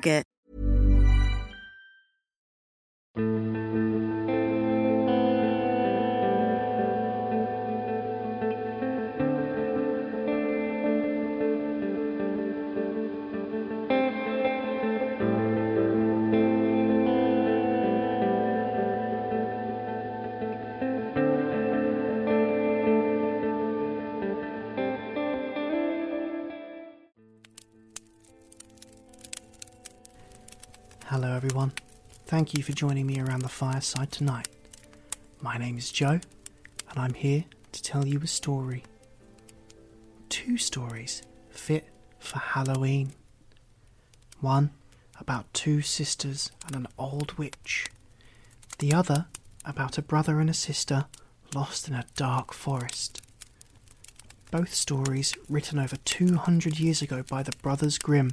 Hello, Thank you for joining me around the fireside tonight. My name is Joe, and I'm here to tell you a story. Two stories fit for Halloween. One about two sisters and an old witch. The other about a brother and a sister lost in a dark forest. Both stories written over 200 years ago by the Brothers Grimm.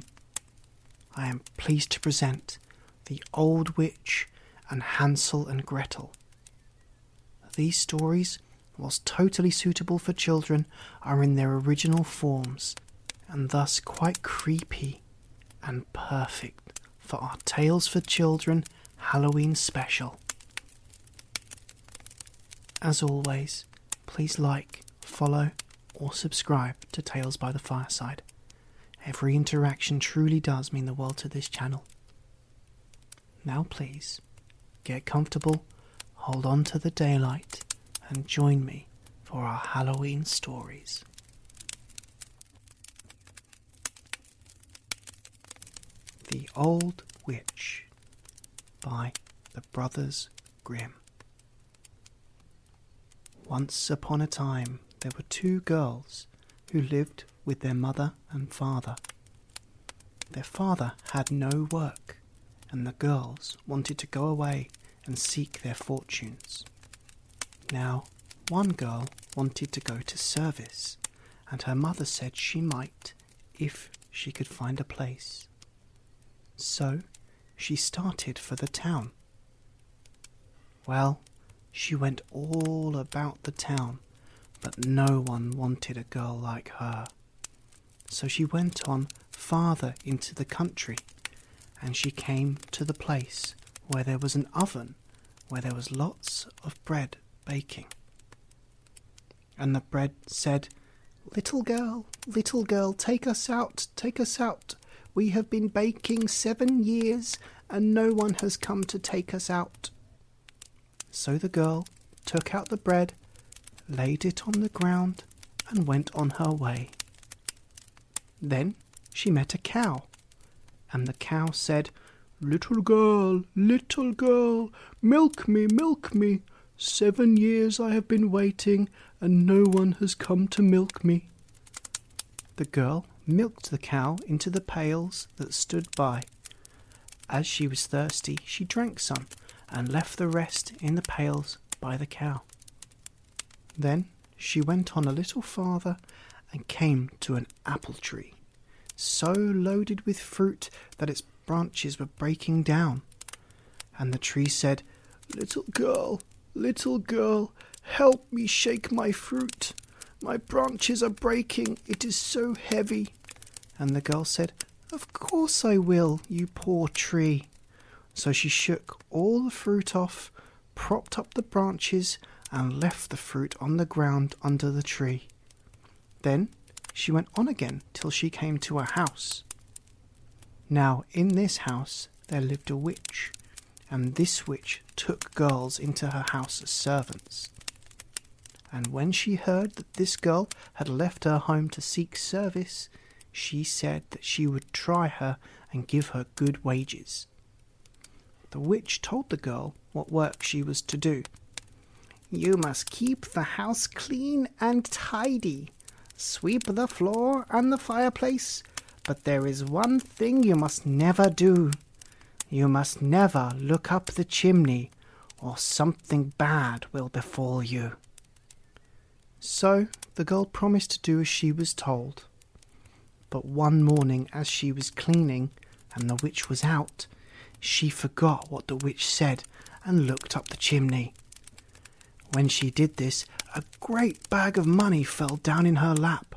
I am pleased to present The Old Witch and Hansel and Gretel. These stories, whilst totally suitable for children, are in their original forms and thus quite creepy and perfect for our Tales for Children Halloween special. As always, please like, follow, or subscribe to Tales by the Fireside. Every interaction truly does mean the world to this channel. Now, please, get comfortable, hold on to the daylight, and join me for our Halloween stories. The Old Witch by the Brothers Grimm. Once upon a time, there were two girls who lived with their mother and father. Their father had no work, and the girls wanted to go away and seek their fortunes. Now, one girl wanted to go to service, and her mother said she might if she could find a place. So she started for the town. Well, she went all about the town, but no one wanted a girl like her. So she went on farther into the country, and she came to the place where there was an oven where there was lots of bread baking. And the bread said, Little girl, little girl, take us out, take us out. We have been baking seven years, and no one has come to take us out. So the girl took out the bread, laid it on the ground, and went on her way. Then she met a cow, and the cow said, Little girl, little girl, milk me, milk me. Seven years I have been waiting, and no one has come to milk me. The girl milked the cow into the pails that stood by. As she was thirsty, she drank some and left the rest in the pails by the cow. Then she went on a little farther and came to an apple tree, so loaded with fruit that its branches were breaking down. And the tree said, Little girl, little girl, help me shake my fruit. My branches are breaking, it is so heavy. And the girl said, Of course I will, you poor tree. So she shook all the fruit off, propped up the branches, and left the fruit on the ground under the tree. Then she went on again till she came to a house. Now, in this house there lived a witch, and this witch took girls into her house as servants. And when she heard that this girl had left her home to seek service, she said that she would try her and give her good wages. The witch told the girl what work she was to do. You must keep the house clean and tidy, sweep the floor and the fireplace, but there is one thing you must never do. You must never look up the chimney, or something bad will befall you. So the girl promised to do as she was told. But one morning, as she was cleaning, and the witch was out, she forgot what the witch said and looked up the chimney. When she did this, a great bag of money fell down in her lap.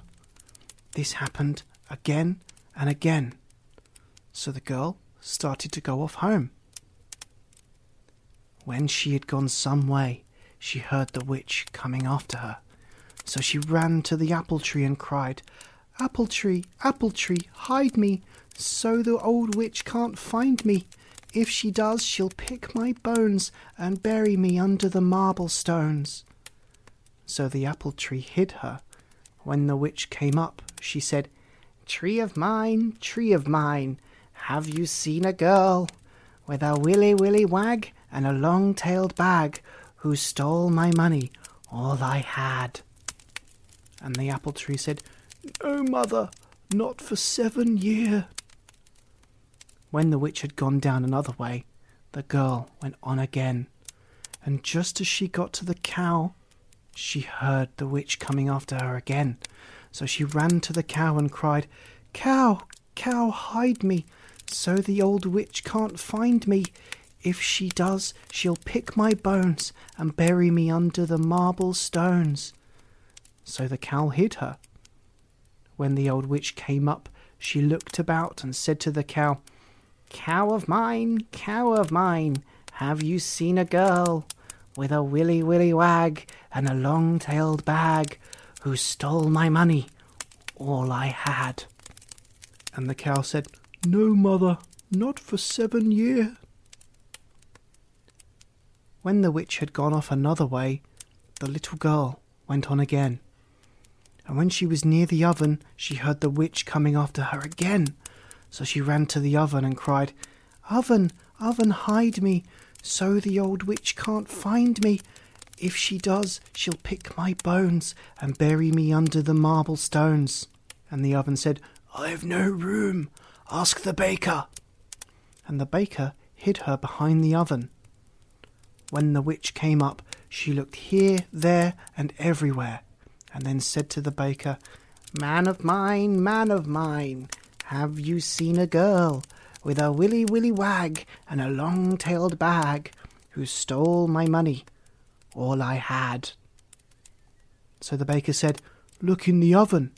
This happened again and again. So the girl started to go off home. When she had gone some way, she heard the witch coming after her. So she ran to the apple tree and cried, Apple tree, apple tree, hide me, so the old witch can't find me. If she does, she'll pick my bones and bury me under the marble stones. So the apple tree hid her. When the witch came up, she said, Tree of mine, tree of mine, have you seen a girl with a willy willy wag and a long tailed bag who stole my money, all I had? And the apple tree said, No, mother, not for seven year. When the witch had gone down another way, the girl went on again, and just as she got to the cow, she heard the witch coming after her again. So she ran to the cow and cried, Cow, cow, hide me, so the old witch can't find me. If she does, she'll pick my bones and bury me under the marble stones. So the cow hid her. When the old witch came up, she looked about and said to the cow, Cow of mine, cow of mine, have you seen a girl with a willy willy wag and a long tailed bag who stole my money, all I had? And the cow said, No, mother, not for seven year. When the witch had gone off another way, the little girl went on again. And when she was near the oven, she heard the witch coming after her again. So she ran to the oven and cried, Oven, oven, hide me, so the old witch can't find me. If she does, she'll pick my bones and bury me under the marble stones. And the oven said, I've no room. Ask the baker. And the baker hid her behind the oven. When the witch came up, she looked here, there, and everywhere, and then said to the baker, Man of mine, man of mine, have you seen a girl with a willy willy wag and a long tailed bag who stole my money, all I had? So the baker said, Look in the oven.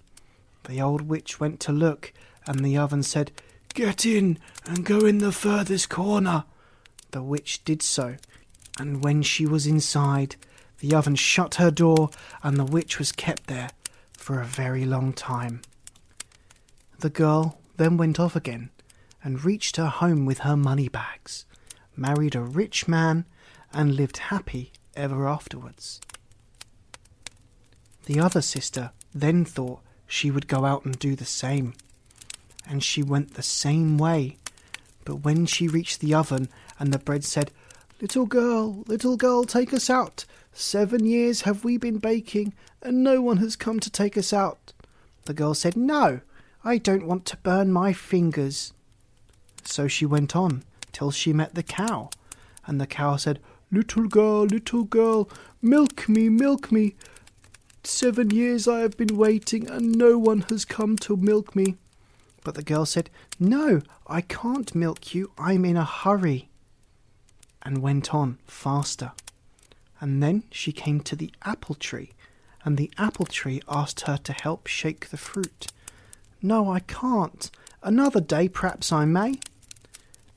The old witch went to look, and the oven said, Get in and go in the furthest corner. The witch did so, and when she was inside, the oven shut her door, and the witch was kept there for a very long time. The girl then went off again and reached her home with her money bags, married a rich man, and lived happy ever afterwards. The other sister then thought she would go out and do the same, and she went the same way. But when she reached the oven and the bread said, Little girl, little girl, take us out. Seven years have we been baking, and no one has come to take us out. The girl said, No, I don't want to burn my fingers. So she went on till she met the cow, and the cow said, Little girl, little girl, milk me, milk me. Seven years I have been waiting, and no one has come to milk me. But the girl said, No, I can't milk you, I'm in a hurry. And went on faster. And then she came to the apple tree, and the apple tree asked her to help shake the fruit. No, I can't. Another day perhaps I may.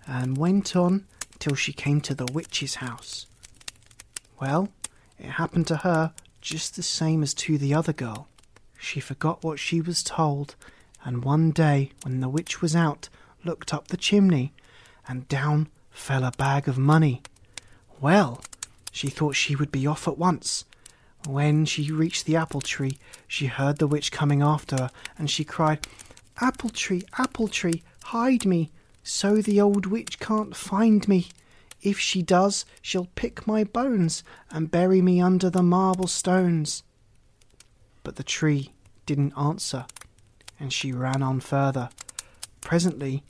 And went on till she came to the witch's house. Well, it happened to her just the same as to the other girl. She forgot what she was told, and one day when the witch was out, looked up the chimney, and down fell a bag of money. Well, she thought she would be off at once. When she reached the apple tree, she heard the witch coming after her, and she cried, Apple tree, apple tree, hide me, so the old witch can't find me. If she does, she'll pick my bones and bury me under the marble stones. But the tree didn't answer, and she ran on further. Presently,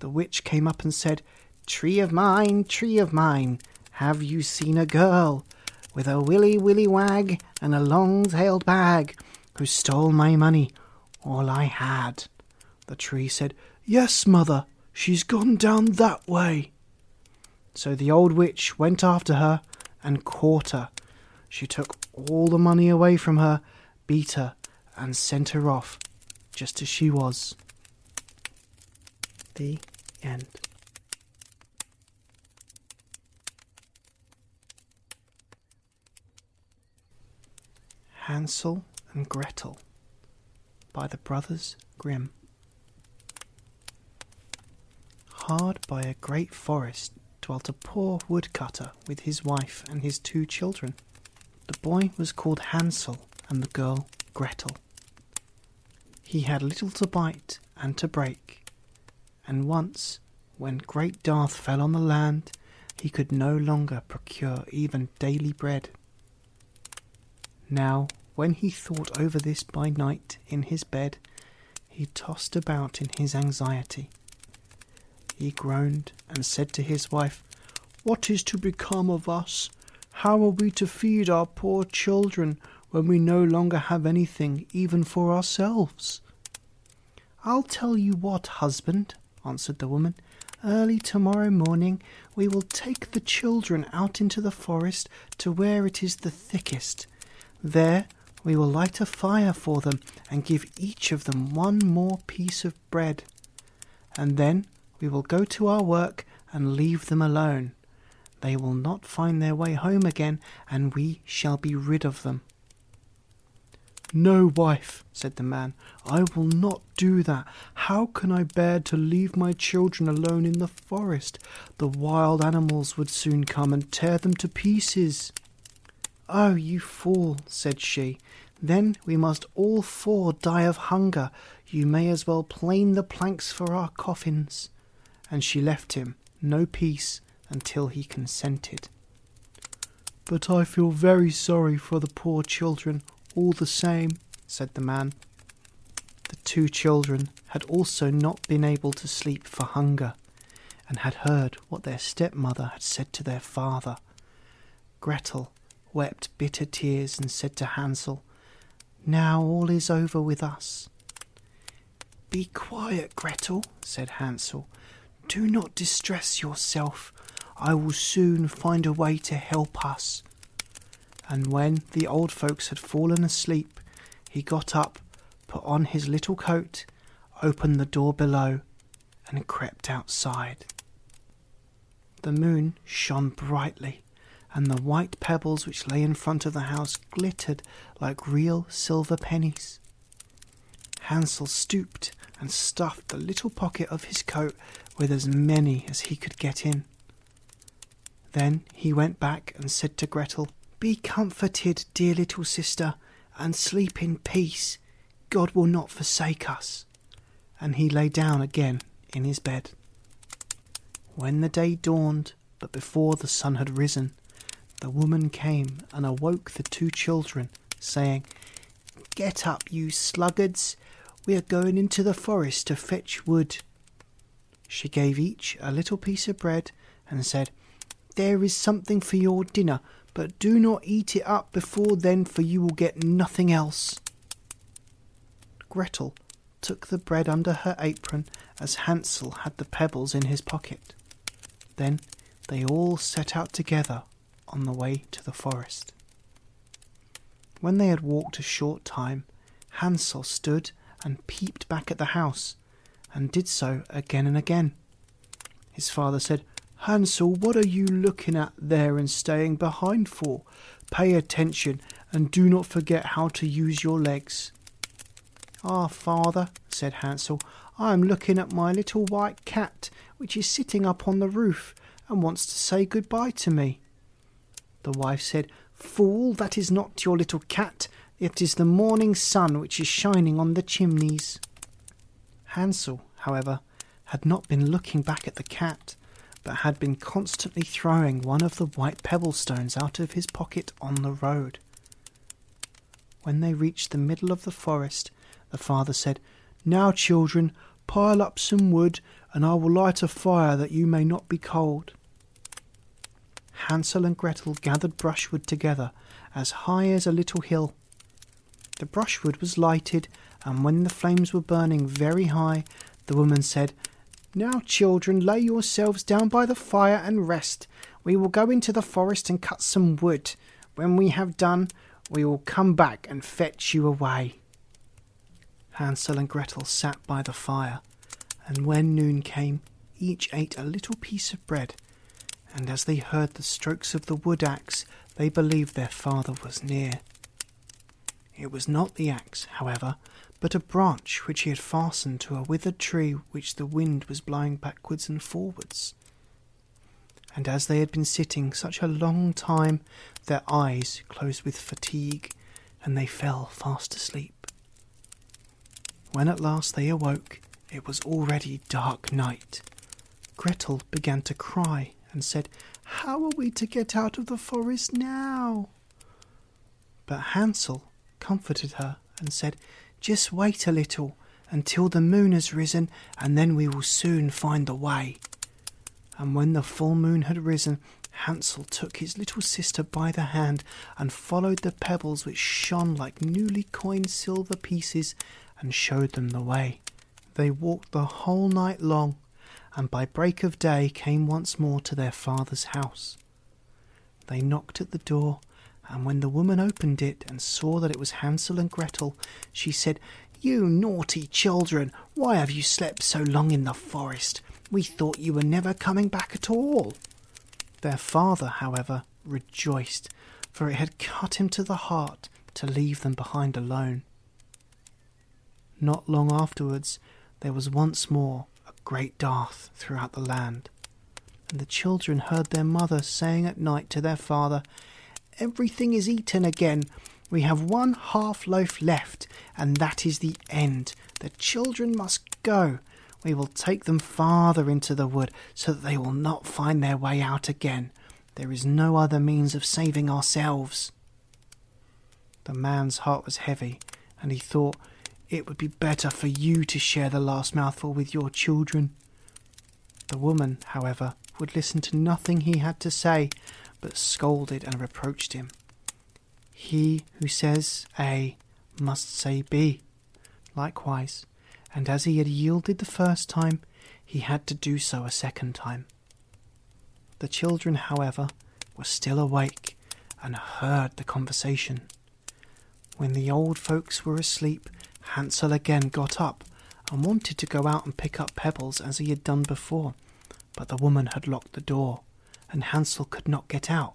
the witch came up and said, Tree of mine, tree of mine, have you seen a girl with a willy willy wag and a long tailed bag who stole my money, all I had? The tree said, Yes, mother, she's gone down that way. So the old witch went after her and caught her. She took all the money away from her, beat her, and sent her off, just as she was. The end. Hansel and Gretel by the Brothers Grimm. Hard by a great forest dwelt a poor woodcutter with his wife and his two children. The boy was called Hansel and the girl Gretel. He had little to bite and to break, and once, when great dearth fell on the land, he could no longer procure even daily bread. Now, when he thought over this by night in his bed, he tossed about in his anxiety. He groaned and said to his wife, What is to become of us? How are we to feed our poor children when we no longer have anything even for ourselves? I'll tell you what, husband, answered the woman. Early tomorrow morning we will take the children out into the forest to where it is the thickest there we will light a fire for them and give each of them one more piece of bread. And then we will go to our work and leave them alone. They will not find their way home again, and we shall be rid of them. No, wife, said the man, I will not do that. How can I bear to leave my children alone in the forest? The wild animals would soon come and tear them to pieces. Oh, you fool, said she, then we must all four die of hunger. You may as well plane the planks for our coffins. And she left him no peace until he consented. But I feel very sorry for the poor children, all the same, said the man. The two children had also not been able to sleep for hunger, and had heard what their stepmother had said to their father. Gretel wept bitter tears and said to Hansel, Now all is over with us. Be quiet, Gretel, said Hansel. Do not distress yourself. I will soon find a way to help us. And when the old folks had fallen asleep, he got up, put on his little coat, opened the door below, and crept outside. The moon shone brightly and the white pebbles which lay in front of the house glittered like real silver pennies. Hansel stooped and stuffed the little pocket of his coat with as many as he could get in. Then he went back and said to Gretel, Be comforted, dear little sister, and sleep in peace. God will not forsake us. And he lay down again in his bed. When the day dawned, but before the sun had risen, the woman came and awoke the two children, saying, Get up, you sluggards, we are going into the forest to fetch wood. She gave each a little piece of bread and said, There is something for your dinner, but do not eat it up before then, for you will get nothing else. Gretel took the bread under her apron as Hansel had the pebbles in his pocket. Then they all set out together on the way to the forest. When they had walked a short time, Hansel stood and peeped back at the house, and did so again and again. His father said, Hansel, what are you looking at there and staying behind for? Pay attention and do not forget how to use your legs. Ah, father, said Hansel, I am looking at my little white cat, which is sitting up on the roof and wants to say good-bye to me. The wife said, Fool, that is not your little cat. It is the morning sun which is shining on the chimneys. Hansel, however, had not been looking back at the cat, but had been constantly throwing one of the white pebble stones out of his pocket on the road. When they reached the middle of the forest, the father said, Now, children, pile up some wood, and I will light a fire that you may not be cold. Hansel and Gretel gathered brushwood together as high as a little hill. The brushwood was lighted, and when the flames were burning very high, the woman said, Now, children, lay yourselves down by the fire and rest. We will go into the forest and cut some wood. When we have done, we will come back and fetch you away. Hansel and Gretel sat by the fire, and when noon came, each ate a little piece of bread and as they heard the strokes of the wood axe, they believed their father was near. It was not the axe, however, but a branch which he had fastened to a withered tree which the wind was blowing backwards and forwards. And as they had been sitting such a long time, their eyes closed with fatigue, and they fell fast asleep. When at last they awoke, it was already dark night. Gretel began to cry and said, How are we to get out of the forest now? But Hansel comforted her and said, Just wait a little until the moon has risen, and then we will soon find the way. And when the full moon had risen, Hansel took his little sister by the hand and followed the pebbles which shone like newly coined silver pieces and showed them the way. They walked the whole night long and by break of day came once more to their father's house. They knocked at the door, and when the woman opened it and saw that it was Hansel and Gretel, she said, You naughty children, why have you slept so long in the forest? We thought you were never coming back at all. Their father, however, rejoiced, for it had cut him to the heart to leave them behind alone. Not long afterwards, there was once more a great dearth throughout the land. And the children heard their mother saying at night to their father, Everything is eaten again. We have one half loaf left, and that is the end. The children must go. We will take them farther into the wood, so that they will not find their way out again. There is no other means of saving ourselves. The man's heart was heavy, and he thought, it would be better for you to share the last mouthful with your children. The woman, however, would listen to nothing he had to say, but scolded and reproached him. He who says A must say B. Likewise, and as he had yielded the first time, he had to do so a second time. The children, however, were still awake and heard the conversation. When the old folks were asleep, Hansel again got up and wanted to go out and pick up pebbles as he had done before, but the woman had locked the door, and Hansel could not get out.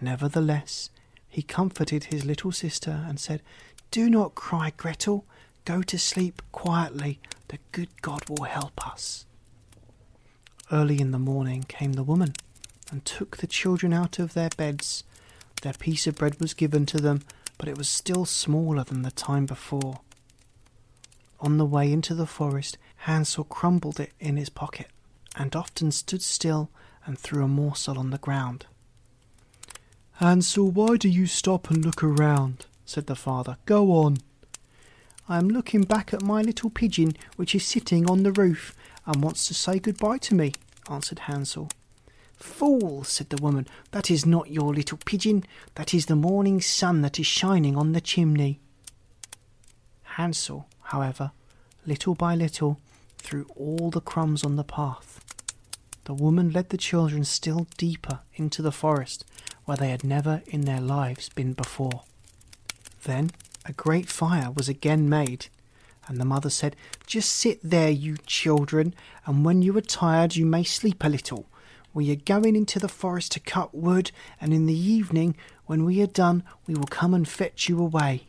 Nevertheless, he comforted his little sister and said, Do not cry, Gretel. Go to sleep quietly. The good God will help us. Early in the morning came the woman and took the children out of their beds. Their piece of bread was given to them, but it was still smaller than the time before. On the way into the forest, Hansel crumbled it in his pocket, and often stood still and threw a morsel on the ground. Hansel, why do you stop and look around? said the father. Go on. I am looking back at my little pigeon which is sitting on the roof and wants to say good-bye to me, answered Hansel. Fool, said the woman, that is not your little pigeon, that is the morning sun that is shining on the chimney. Hansel however, little by little, threw all the crumbs on the path. The woman led the children still deeper into the forest, where they had never in their lives been before. Then a great fire was again made, and the mother said, Just sit there, you children, and when you are tired you may sleep a little. We are going into the forest to cut wood, and in the evening, when we are done, we will come and fetch you away.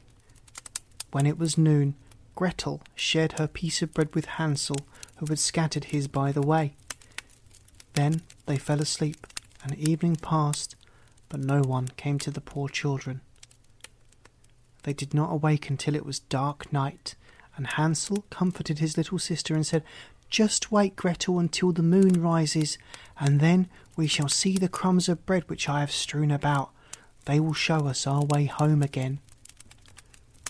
When it was noon, Gretel shared her piece of bread with Hansel, who had scattered his by the way. Then they fell asleep, and evening passed, but no one came to the poor children. They did not awake until it was dark night, and Hansel comforted his little sister and said, Just wait, Gretel, until the moon rises, and then we shall see the crumbs of bread which I have strewn about. They will show us our way home again.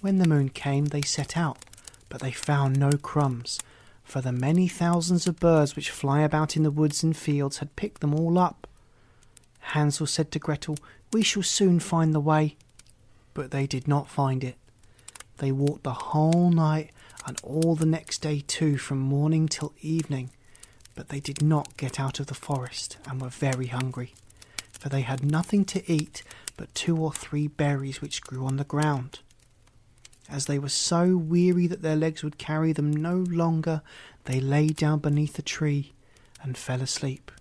When the moon came, they set out, but they found no crumbs, for the many thousands of birds which fly about in the woods and fields had picked them all up. Hansel said to Gretel, We shall soon find the way. But they did not find it. They walked the whole night and all the next day too, from morning till evening, but they did not get out of the forest and were very hungry, for they had nothing to eat but two or three berries which grew on the ground. As they were so weary that their legs would carry them no longer, they lay down beneath a tree and fell asleep.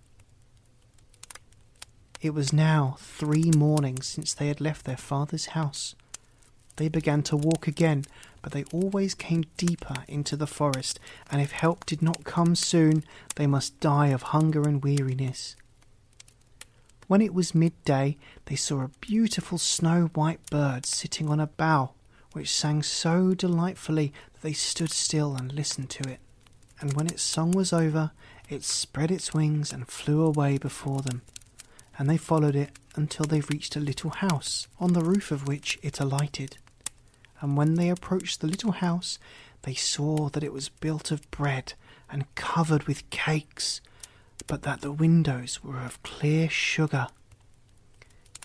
It was now three mornings since they had left their father's house. They began to walk again, but they always came deeper into the forest, and if help did not come soon, they must die of hunger and weariness. When it was midday, they saw a beautiful snow white bird sitting on a bough which sang so delightfully that they stood still and listened to it. And when its song was over, it spread its wings and flew away before them. And they followed it until they reached a little house, on the roof of which it alighted. And when they approached the little house, they saw that it was built of bread and covered with cakes, but that the windows were of clear sugar.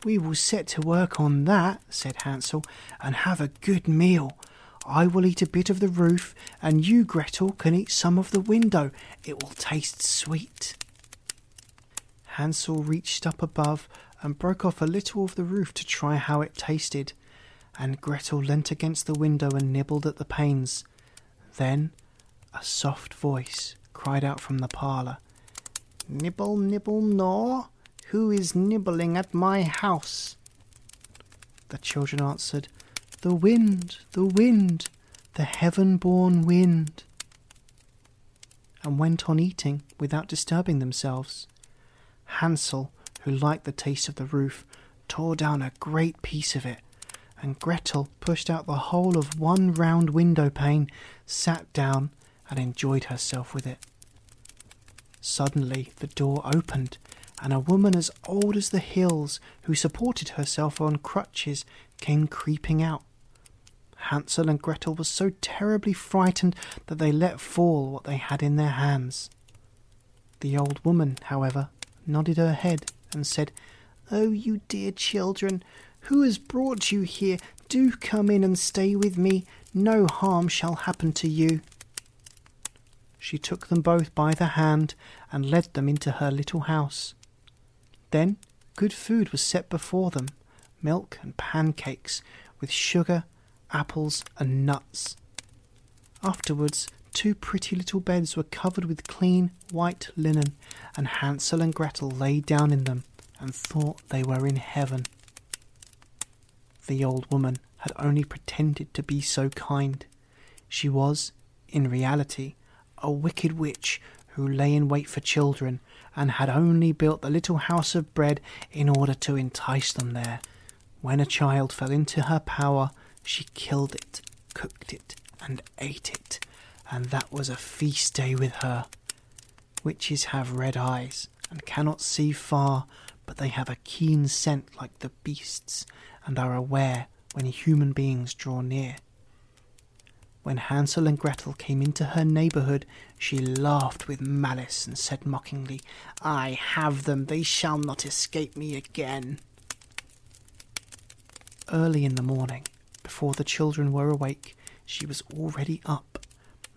We will set to work on that, said Hansel, and have a good meal. I will eat a bit of the roof, and you, Gretel, can eat some of the window. It will taste sweet. Hansel reached up above and broke off a little of the roof to try how it tasted, and Gretel leant against the window and nibbled at the panes. Then a soft voice cried out from the parlour, Nibble, nibble, gnaw. Who is nibbling at my house? The children answered, The wind, the wind, the heaven born wind, and went on eating without disturbing themselves. Hansel, who liked the taste of the roof, tore down a great piece of it, and Gretel pushed out the whole of one round window pane, sat down, and enjoyed herself with it. Suddenly the door opened, and a woman as old as the hills, who supported herself on crutches, came creeping out. Hansel and Gretel were so terribly frightened that they let fall what they had in their hands. The old woman, however, nodded her head and said, Oh, you dear children, who has brought you here? Do come in and stay with me. No harm shall happen to you. She took them both by the hand and led them into her little house. Then good food was set before them milk and pancakes, with sugar, apples, and nuts. Afterwards, two pretty little beds were covered with clean white linen, and Hansel and Gretel lay down in them and thought they were in heaven. The old woman had only pretended to be so kind. She was, in reality, a wicked witch who lay in wait for children and had only built the little house of bread in order to entice them there. When a child fell into her power, she killed it, cooked it, and ate it, and that was a feast day with her. Witches have red eyes and cannot see far, but they have a keen scent like the beasts, and are aware when human beings draw near. When Hansel and Gretel came into her neighbourhood, she laughed with malice and said mockingly, I have them, they shall not escape me again. Early in the morning, before the children were awake, she was already up,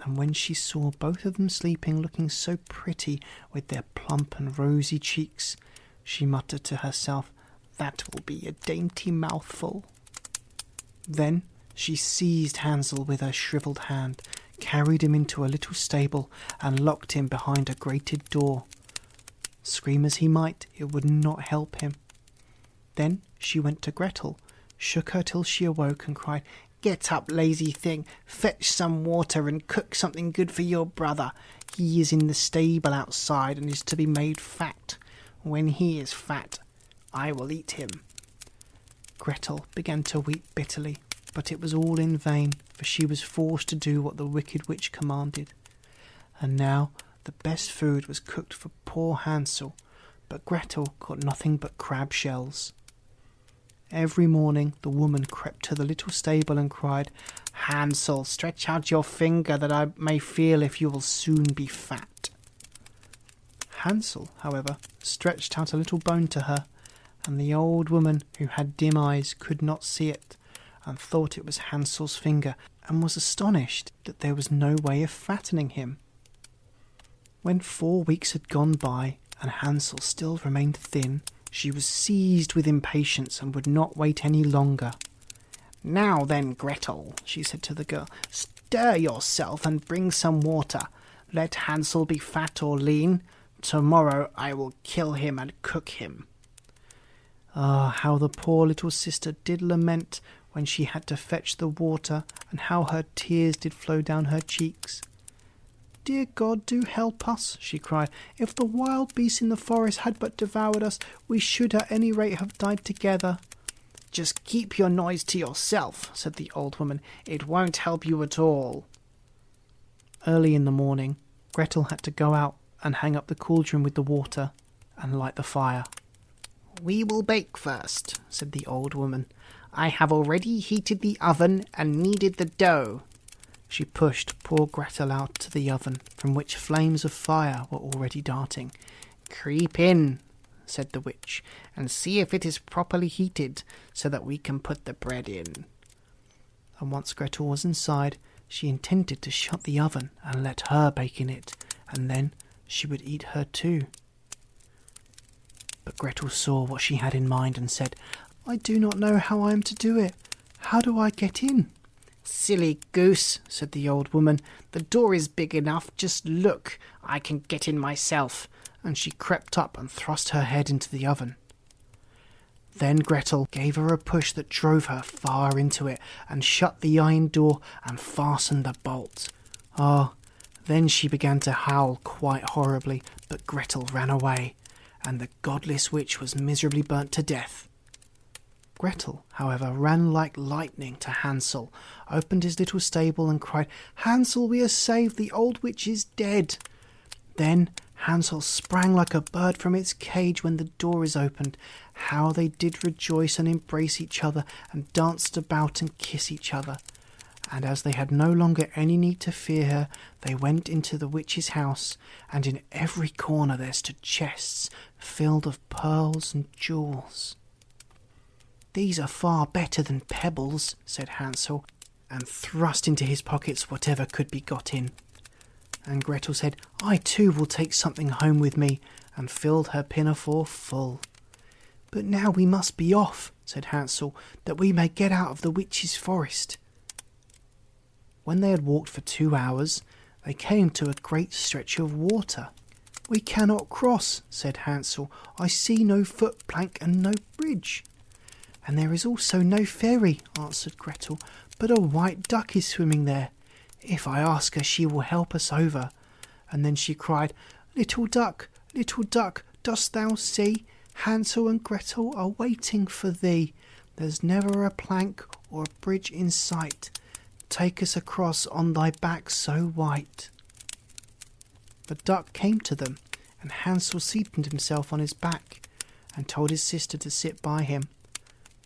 and when she saw both of them sleeping looking so pretty with their plump and rosy cheeks, she muttered to herself, That will be a dainty mouthful. Then she seized Hansel with her shrivelled hand, carried him into a little stable, and locked him behind a grated door. Scream as he might, it would not help him. Then she went to Gretel, shook her till she awoke, and cried, Get up, lazy thing. Fetch some water and cook something good for your brother. He is in the stable outside and is to be made fat. When he is fat, I will eat him. Gretel began to weep bitterly, but it was all in vain, for she was forced to do what the wicked witch commanded. And now the best food was cooked for poor Hansel, but Gretel got nothing but crab shells. Every morning the woman crept to the little stable and cried, Hansel, stretch out your finger that I may feel if you will soon be fat. Hansel, however, stretched out a little bone to her, and the old woman, who had dim eyes, could not see it, and thought it was Hansel's finger, and was astonished that there was no way of fattening him. When four weeks had gone by, and Hansel still remained thin, she was seized with impatience and would not wait any longer. Now then, Gretel, she said to the girl, stir yourself and bring some water. Let Hansel be fat or lean. Tomorrow I will kill him and cook him. Ah, how the poor little sister did lament when she had to fetch the water, and how her tears did flow down her cheeks. Dear God, do help us, she cried. If the wild beasts in the forest had but devoured us, we should at any rate have died together. Just keep your noise to yourself, said the old woman. It won't help you at all. Early in the morning, Gretel had to go out and hang up the cauldron with the water and light the fire. We will bake first, said the old woman. I have already heated the oven and kneaded the dough. She pushed poor Gretel out to the oven, from which flames of fire were already darting. Creep in, said the witch, and see if it is properly heated, so that we can put the bread in. And once Gretel was inside, she intended to shut the oven and let her bake in it, and then she would eat her too. But Gretel saw what she had in mind and said, I do not know how I am to do it. How do I get in? Silly goose, said the old woman. The door is big enough. Just look. I can get in myself. And she crept up and thrust her head into the oven. Then Gretel gave her a push that drove her far into it, and shut the iron door and fastened the bolt. Ah, oh, then she began to howl quite horribly, but Gretel ran away, and the godless witch was miserably burnt to death. Gretel, however, ran like lightning to Hansel, opened his little stable, and cried, Hansel, we are saved, the old witch is dead. Then Hansel sprang like a bird from its cage when the door is opened. How they did rejoice and embrace each other, and danced about and kiss each other. And as they had no longer any need to fear her, they went into the witch's house, and in every corner there stood chests filled of pearls and jewels. These are far better than pebbles, said Hansel, and thrust into his pockets whatever could be got in. And Gretel said, I too will take something home with me, and filled her pinafore full. But now we must be off, said Hansel, that we may get out of the witch's forest. When they had walked for two hours, they came to a great stretch of water. We cannot cross, said Hansel. I see no foot plank and no bridge. And there is also no ferry, answered Gretel, but a white duck is swimming there. If I ask her, she will help us over. And then she cried, Little duck, little duck, dost thou see? Hansel and Gretel are waiting for thee. There's never a plank or a bridge in sight. Take us across on thy back so white. The duck came to them, and Hansel seated himself on his back, and told his sister to sit by him.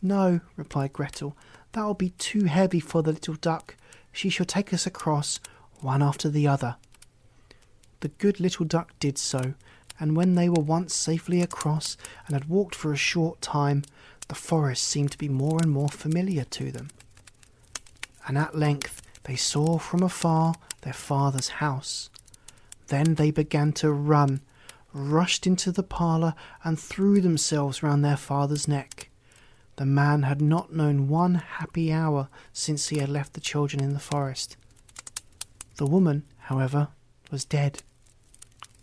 No, replied Gretel, that will be too heavy for the little duck. She shall take us across, one after the other. The good little duck did so, and when they were once safely across and had walked for a short time, the forest seemed to be more and more familiar to them. And at length they saw from afar their father's house. Then they began to run, rushed into the parlour, and threw themselves round their father's neck. The man had not known one happy hour since he had left the children in the forest. The woman, however, was dead.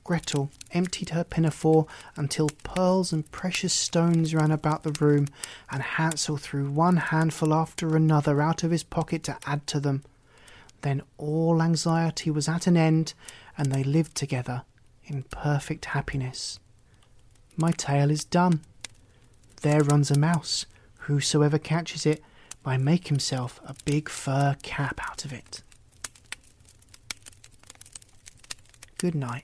Gretel emptied her pinafore until pearls and precious stones ran about the room, and Hansel threw one handful after another out of his pocket to add to them. Then all anxiety was at an end, and they lived together in perfect happiness. My tale is done. There runs a mouse. Whosoever catches it might make himself a big fur cap out of it. Good night.